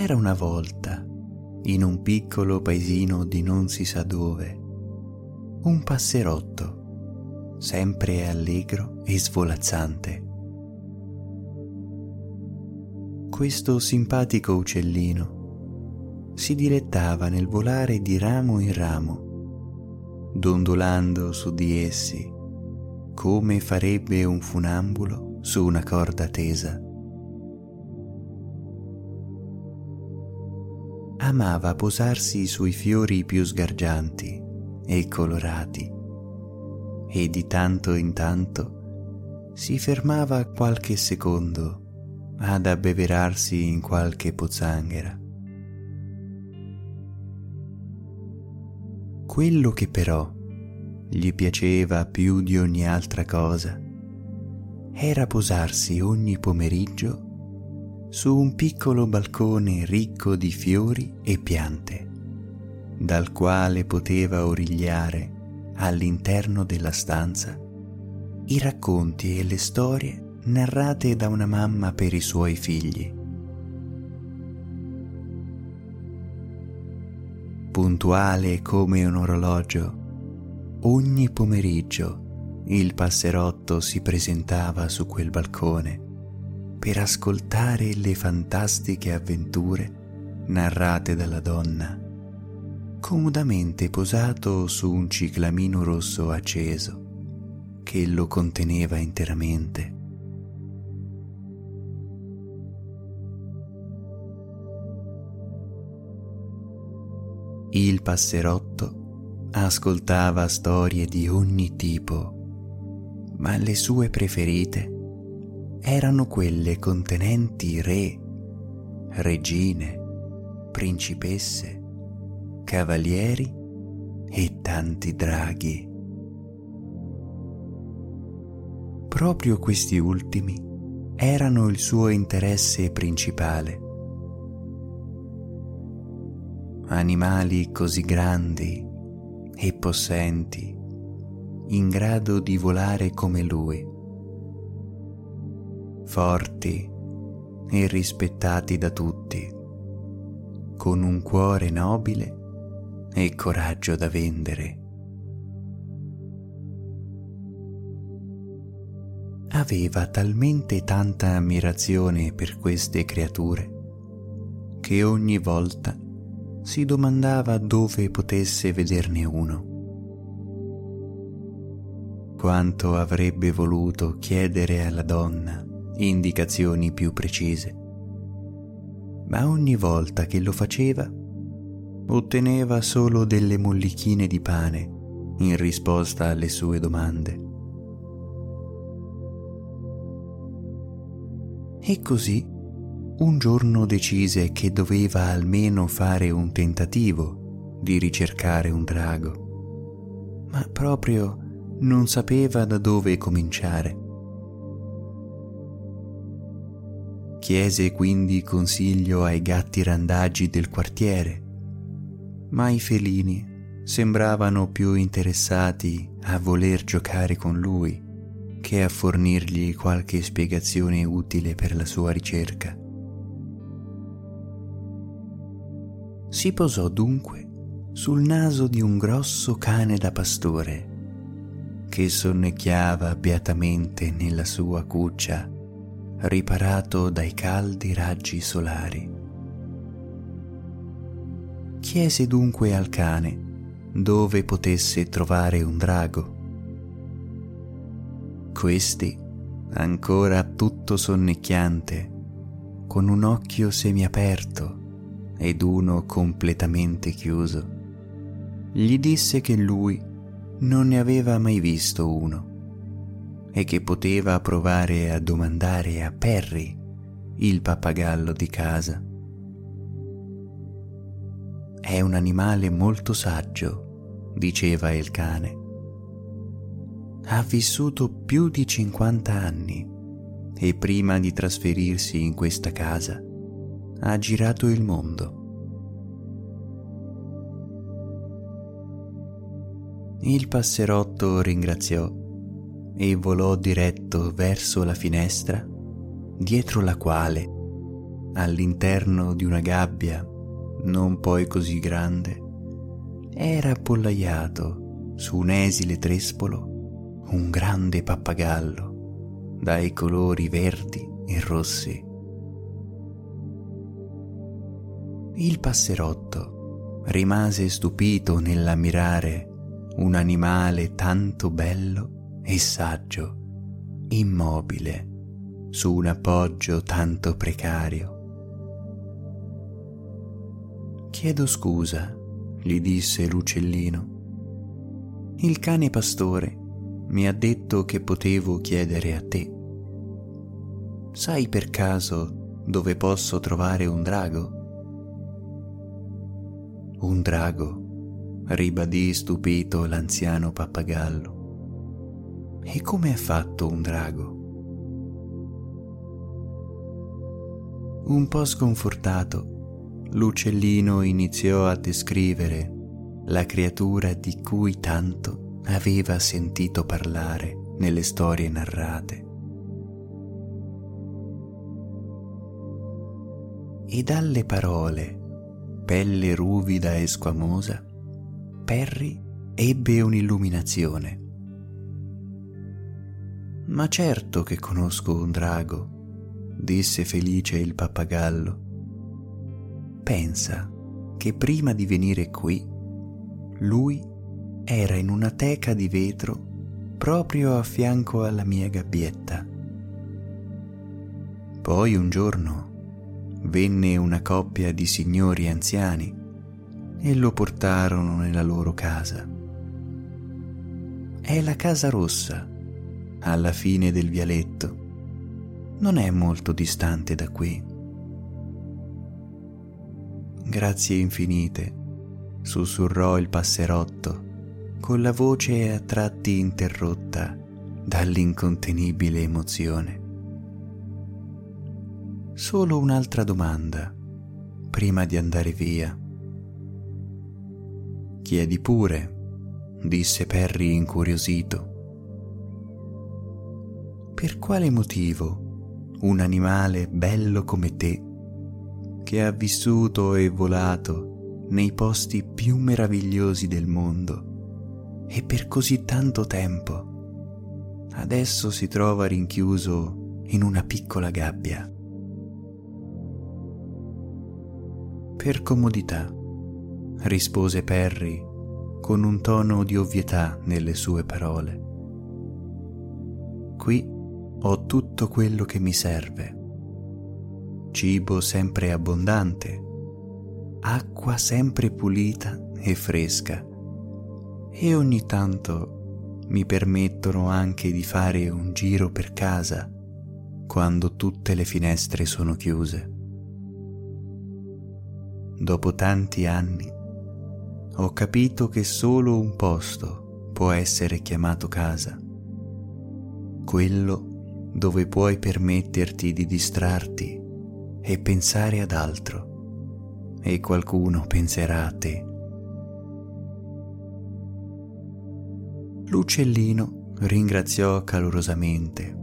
C'era una volta, in un piccolo paesino di non si sa dove, un passerotto, sempre allegro e svolazzante. Questo simpatico uccellino si dilettava nel volare di ramo in ramo, dondolando su di essi come farebbe un funambulo su una corda tesa. Amava posarsi sui fiori più sgargianti e colorati e di tanto in tanto si fermava qualche secondo ad abbeverarsi in qualche pozzanghera. Quello che però gli piaceva più di ogni altra cosa era posarsi ogni pomeriggio su un piccolo balcone ricco di fiori e piante, dal quale poteva origliare all'interno della stanza i racconti e le storie narrate da una mamma per i suoi figli. Puntuale come un orologio, Ogni pomeriggio il passerotto si presentava su quel balcone per ascoltare le fantastiche avventure narrate dalla donna, comodamente posato su un ciclamino rosso acceso che lo conteneva interamente. Il passerotto ascoltava storie di ogni tipo, ma le sue preferite erano quelle contenenti re, regine, principesse, cavalieri e tanti draghi. Proprio questi ultimi erano il suo interesse principale. Animali così grandi, e possenti, in grado di volare come lui, forti e rispettati da tutti, con un cuore nobile e coraggio da vendere. Aveva talmente tanta ammirazione per queste creature che ogni volta si domandava dove potesse vederne uno. Quanto avrebbe voluto chiedere alla donna indicazioni più precise, ma ogni volta che lo faceva otteneva solo delle mollichine di pane in risposta alle sue domande. E così un giorno decise che doveva almeno fare un tentativo di ricercare un drago, ma proprio non sapeva da dove cominciare. Chiese quindi consiglio ai gatti randaggi del quartiere, ma i felini sembravano più interessati a voler giocare con lui che a fornirgli qualche spiegazione utile per la sua ricerca. Si posò dunque sul naso di un grosso cane da pastore che sonnecchiava beatamente nella sua cuccia, riparato dai caldi raggi solari. Chiese dunque al cane dove potesse trovare un drago. Questi, ancora tutto sonnecchiante, con un occhio semiaperto, ed uno completamente chiuso, gli disse che lui non ne aveva mai visto uno e che poteva provare a domandare a Perry, il pappagallo di casa. È un animale molto saggio, diceva il cane. Ha vissuto più di 50 anni e prima di trasferirsi in questa casa ha girato il mondo. Il passerotto ringraziò e volò diretto verso la finestra dietro la quale all'interno di una gabbia non poi così grande, era appollaiato su un esile trespolo un grande pappagallo dai colori verdi e rossi. Il passerotto rimase stupito nell'ammirare un animale tanto bello e saggio, immobile, su un appoggio tanto precario. Chiedo scusa, gli disse l'uccellino. Il cane pastore mi ha detto che potevo chiedere a te. Sai per caso dove posso trovare un drago? Un drago ribadì stupito l'anziano pappagallo. E come è fatto un drago? Un po' sconfortato, l'uccellino iniziò a descrivere la creatura di cui tanto aveva sentito parlare nelle storie narrate. E dalle parole, pelle ruvida e squamosa, Perry ebbe un'illuminazione. Ma certo che conosco un drago, disse felice il pappagallo. Pensa che prima di venire qui, lui era in una teca di vetro proprio a fianco alla mia gabbietta. Poi un giorno venne una coppia di signori anziani e lo portarono nella loro casa. È la casa rossa, alla fine del vialetto. Non è molto distante da qui. Grazie infinite, sussurrò il passerotto, con la voce a tratti interrotta dall'incontenibile emozione. Solo un'altra domanda, prima di andare via. Chiedi pure, disse Perry incuriosito. Per quale motivo un animale bello come te, che ha vissuto e volato nei posti più meravigliosi del mondo e per così tanto tempo, adesso si trova rinchiuso in una piccola gabbia? Per comodità rispose Perry con un tono di ovvietà nelle sue parole. Qui ho tutto quello che mi serve. Cibo sempre abbondante, acqua sempre pulita e fresca e ogni tanto mi permettono anche di fare un giro per casa quando tutte le finestre sono chiuse. Dopo tanti anni ho capito che solo un posto può essere chiamato casa, quello dove puoi permetterti di distrarti e pensare ad altro, e qualcuno penserà a te. L'uccellino ringraziò calorosamente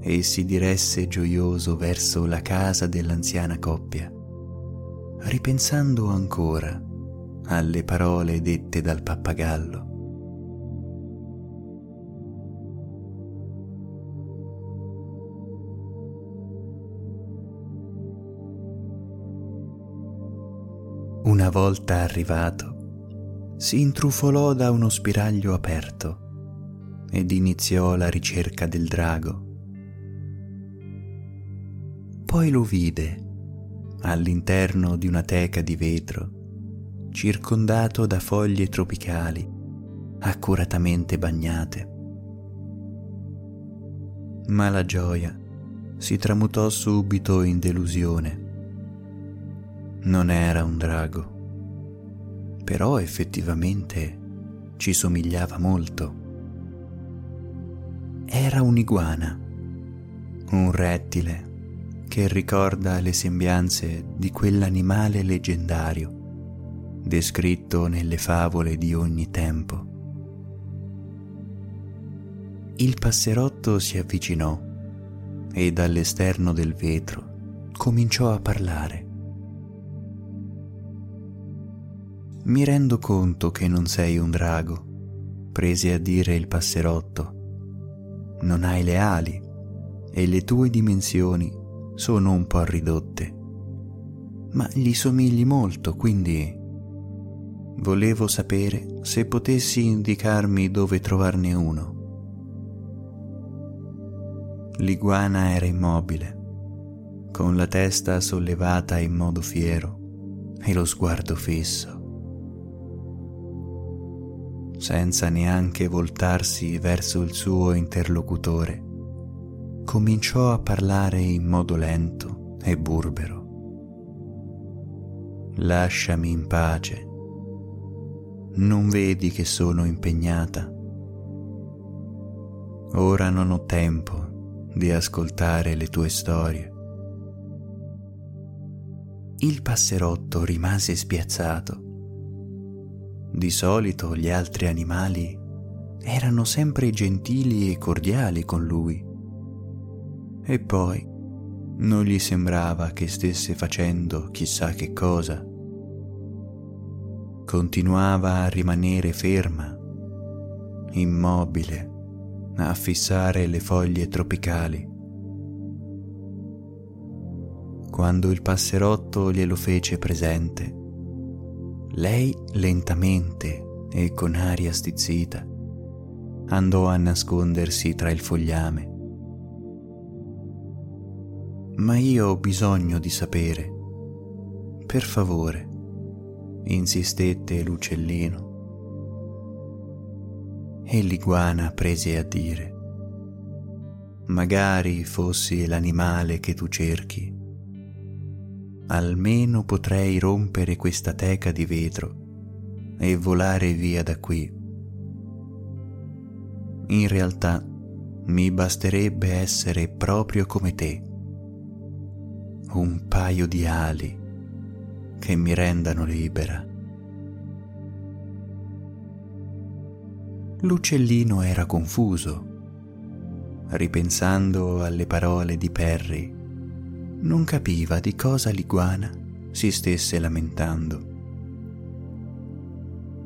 e si diresse gioioso verso la casa dell'anziana coppia, ripensando ancora alle parole dette dal pappagallo. Una volta arrivato, si intrufolò da uno spiraglio aperto ed iniziò la ricerca del drago. Poi lo vide all'interno di una teca di vetro circondato da foglie tropicali accuratamente bagnate. Ma la gioia si tramutò subito in delusione. Non era un drago, però effettivamente ci somigliava molto. Era un'iguana, un rettile che ricorda le sembianze di quell'animale leggendario descritto nelle favole di ogni tempo. Il passerotto si avvicinò e dall'esterno del vetro cominciò a parlare. Mi rendo conto che non sei un drago, prese a dire il passerotto. Non hai le ali e le tue dimensioni sono un po' ridotte. Ma gli somigli molto, quindi volevo sapere se potessi indicarmi dove trovarne uno. L'iguana era immobile, con la testa sollevata in modo fiero e lo sguardo fisso. Senza neanche voltarsi verso il suo interlocutore, cominciò a parlare in modo lento e burbero. Lasciami in pace. Non vedi che sono impegnata? Ora non ho tempo di ascoltare le tue storie. Il passerotto rimase spiazzato. Di solito gli altri animali erano sempre gentili e cordiali con lui e poi non gli sembrava che stesse facendo chissà che cosa. Continuava a rimanere ferma, immobile, a fissare le foglie tropicali. Quando il passerotto glielo fece presente, lei lentamente e con aria stizzita andò a nascondersi tra il fogliame ma io ho bisogno di sapere. Per favore, insistette l'uccellino. E l'iguana prese a dire, magari fossi l'animale che tu cerchi, almeno potrei rompere questa teca di vetro e volare via da qui. In realtà mi basterebbe essere proprio come te un paio di ali che mi rendano libera. L'uccellino era confuso. Ripensando alle parole di Perry, non capiva di cosa l'iguana si stesse lamentando.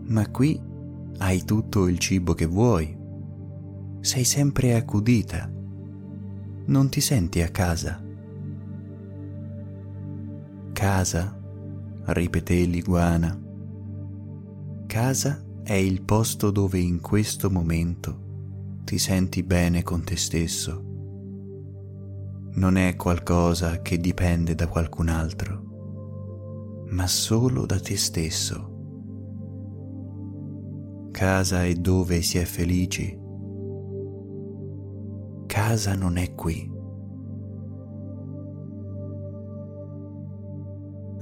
Ma qui hai tutto il cibo che vuoi. Sei sempre accudita. Non ti senti a casa? Casa, ripeté l'iguana. Casa è il posto dove in questo momento ti senti bene con te stesso. Non è qualcosa che dipende da qualcun altro, ma solo da te stesso. Casa è dove si è felici. Casa non è qui.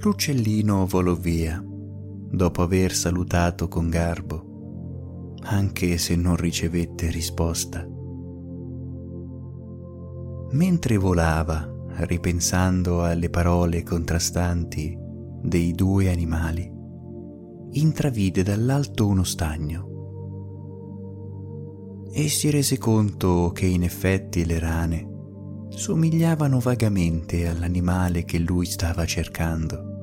L'uccellino volò via, dopo aver salutato con garbo, anche se non ricevette risposta. Mentre volava, ripensando alle parole contrastanti dei due animali, intravide dall'alto uno stagno e si rese conto che in effetti le rane somigliavano vagamente all'animale che lui stava cercando.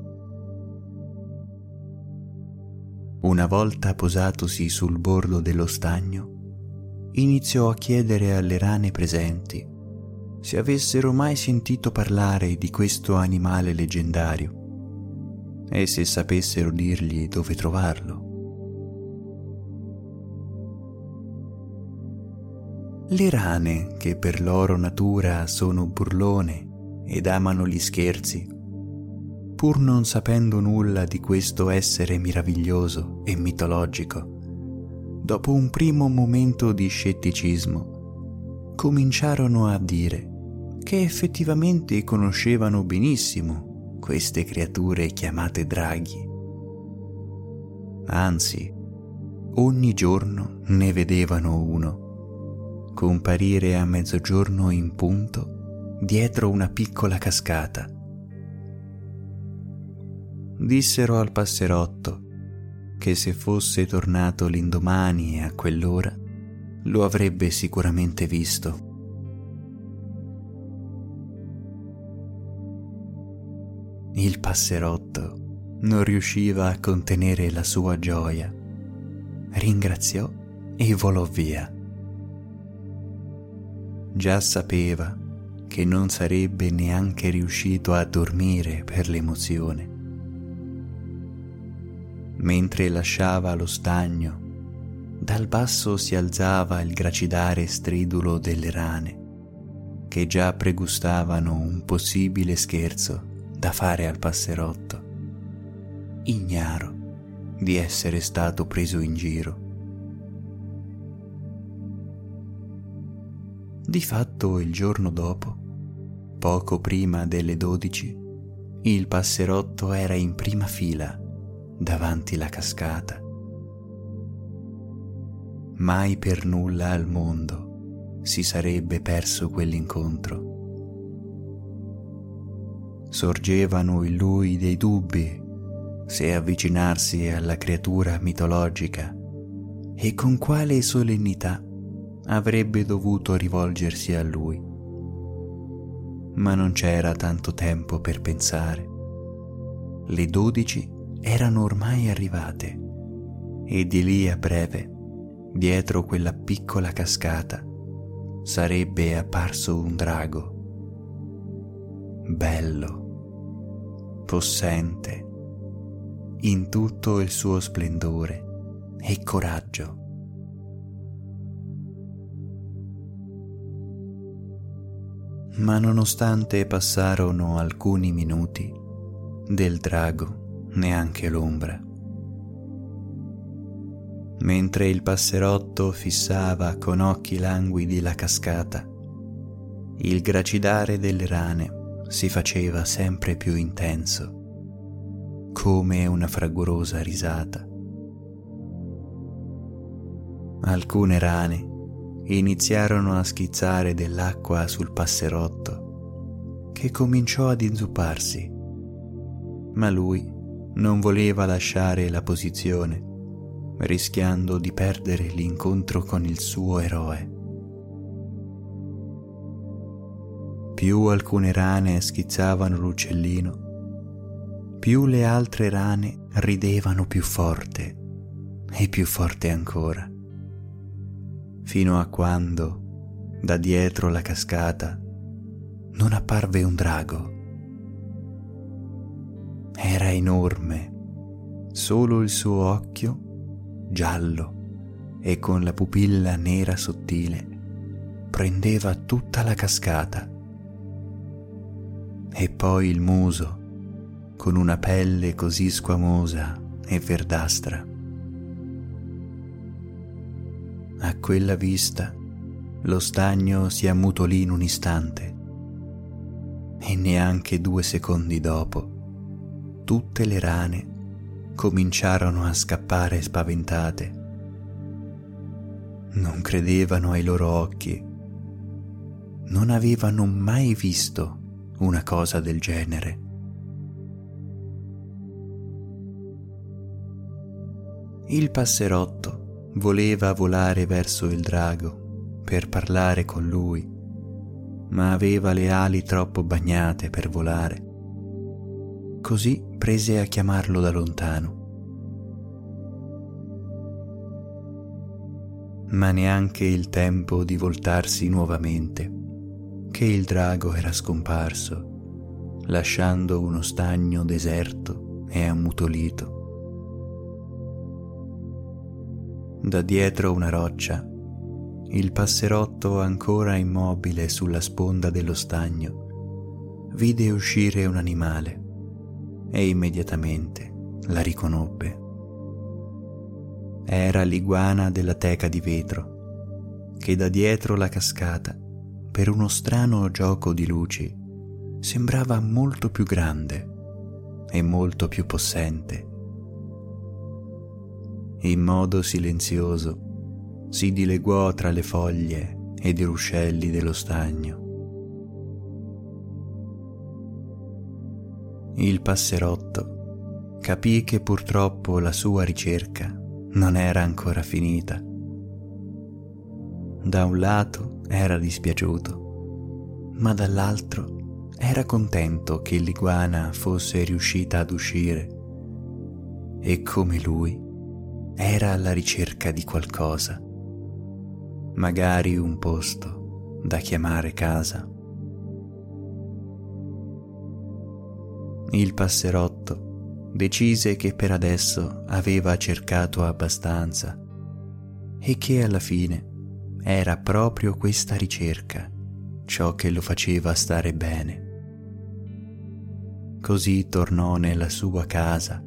Una volta posatosi sul bordo dello stagno, iniziò a chiedere alle rane presenti se avessero mai sentito parlare di questo animale leggendario e se sapessero dirgli dove trovarlo. Le rane, che per loro natura sono burlone ed amano gli scherzi, pur non sapendo nulla di questo essere meraviglioso e mitologico, dopo un primo momento di scetticismo, cominciarono a dire che effettivamente conoscevano benissimo queste creature chiamate draghi. Anzi, ogni giorno ne vedevano uno, comparire a mezzogiorno in punto dietro una piccola cascata dissero al passerotto che se fosse tornato l'indomani a quell'ora lo avrebbe sicuramente visto. Il passerotto non riusciva a contenere la sua gioia. Ringraziò e volò via. Già sapeva che non sarebbe neanche riuscito a dormire per l'emozione. Mentre lasciava lo stagno, dal basso si alzava il gracidare stridulo delle rane, che già pregustavano un possibile scherzo da fare al passerotto, ignaro di essere stato preso in giro. Di fatto il giorno dopo, poco prima delle dodici, il passerotto era in prima fila davanti la cascata. Mai per nulla al mondo si sarebbe perso quell'incontro. Sorgevano in lui dei dubbi se avvicinarsi alla creatura mitologica e con quale solennità avrebbe dovuto rivolgersi a lui. Ma non c'era tanto tempo per pensare. Le dodici erano ormai arrivate e di lì a breve, dietro quella piccola cascata, sarebbe apparso un drago. Bello, possente, in tutto il suo splendore e coraggio. Ma nonostante passarono alcuni minuti, del drago neanche l'ombra. Mentre il passerotto fissava con occhi languidi la cascata, il gracidare delle rane si faceva sempre più intenso, come una fragorosa risata. Alcune rane iniziarono a schizzare dell'acqua sul passerotto, che cominciò ad inzupparsi, ma lui non voleva lasciare la posizione, rischiando di perdere l'incontro con il suo eroe. Più alcune rane schizzavano l'uccellino, più le altre rane ridevano più forte e più forte ancora fino a quando, da dietro la cascata, non apparve un drago. Era enorme, solo il suo occhio, giallo e con la pupilla nera sottile, prendeva tutta la cascata. E poi il muso, con una pelle così squamosa e verdastra a quella vista lo stagno si ammutolì in un istante e neanche due secondi dopo tutte le rane cominciarono a scappare spaventate. Non credevano ai loro occhi, non avevano mai visto una cosa del genere. Il passerotto voleva volare verso il drago per parlare con lui, ma aveva le ali troppo bagnate per volare. Così prese a chiamarlo da lontano. Ma neanche il tempo di voltarsi nuovamente, che il drago era scomparso, lasciando uno stagno deserto e ammutolito. da dietro una roccia, il passerotto ancora immobile sulla sponda dello stagno vide uscire un animale e immediatamente la riconobbe. Era l'iguana della teca di vetro che da dietro la cascata, per uno strano gioco di luci, sembrava molto più grande e molto più possente in modo silenzioso si dileguò tra le foglie ed i ruscelli dello stagno. Il passerotto capì che purtroppo la sua ricerca non era ancora finita. Da un lato era dispiaciuto, ma dall'altro era contento che l'iguana fosse riuscita ad uscire e come lui era alla ricerca di qualcosa, magari un posto da chiamare casa. Il passerotto decise che per adesso aveva cercato abbastanza e che alla fine era proprio questa ricerca ciò che lo faceva stare bene. Così tornò nella sua casa,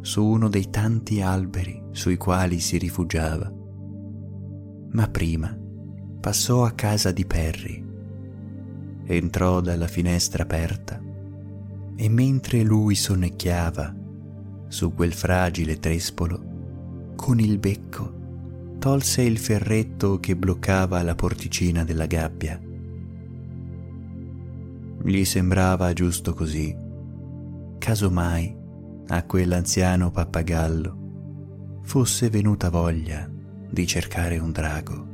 su uno dei tanti alberi sui quali si rifugiava. Ma prima passò a casa di Perry, entrò dalla finestra aperta e mentre lui sonnecchiava su quel fragile trespolo, con il becco tolse il ferretto che bloccava la porticina della gabbia. Gli sembrava giusto così, casomai a quell'anziano pappagallo fosse venuta voglia di cercare un drago.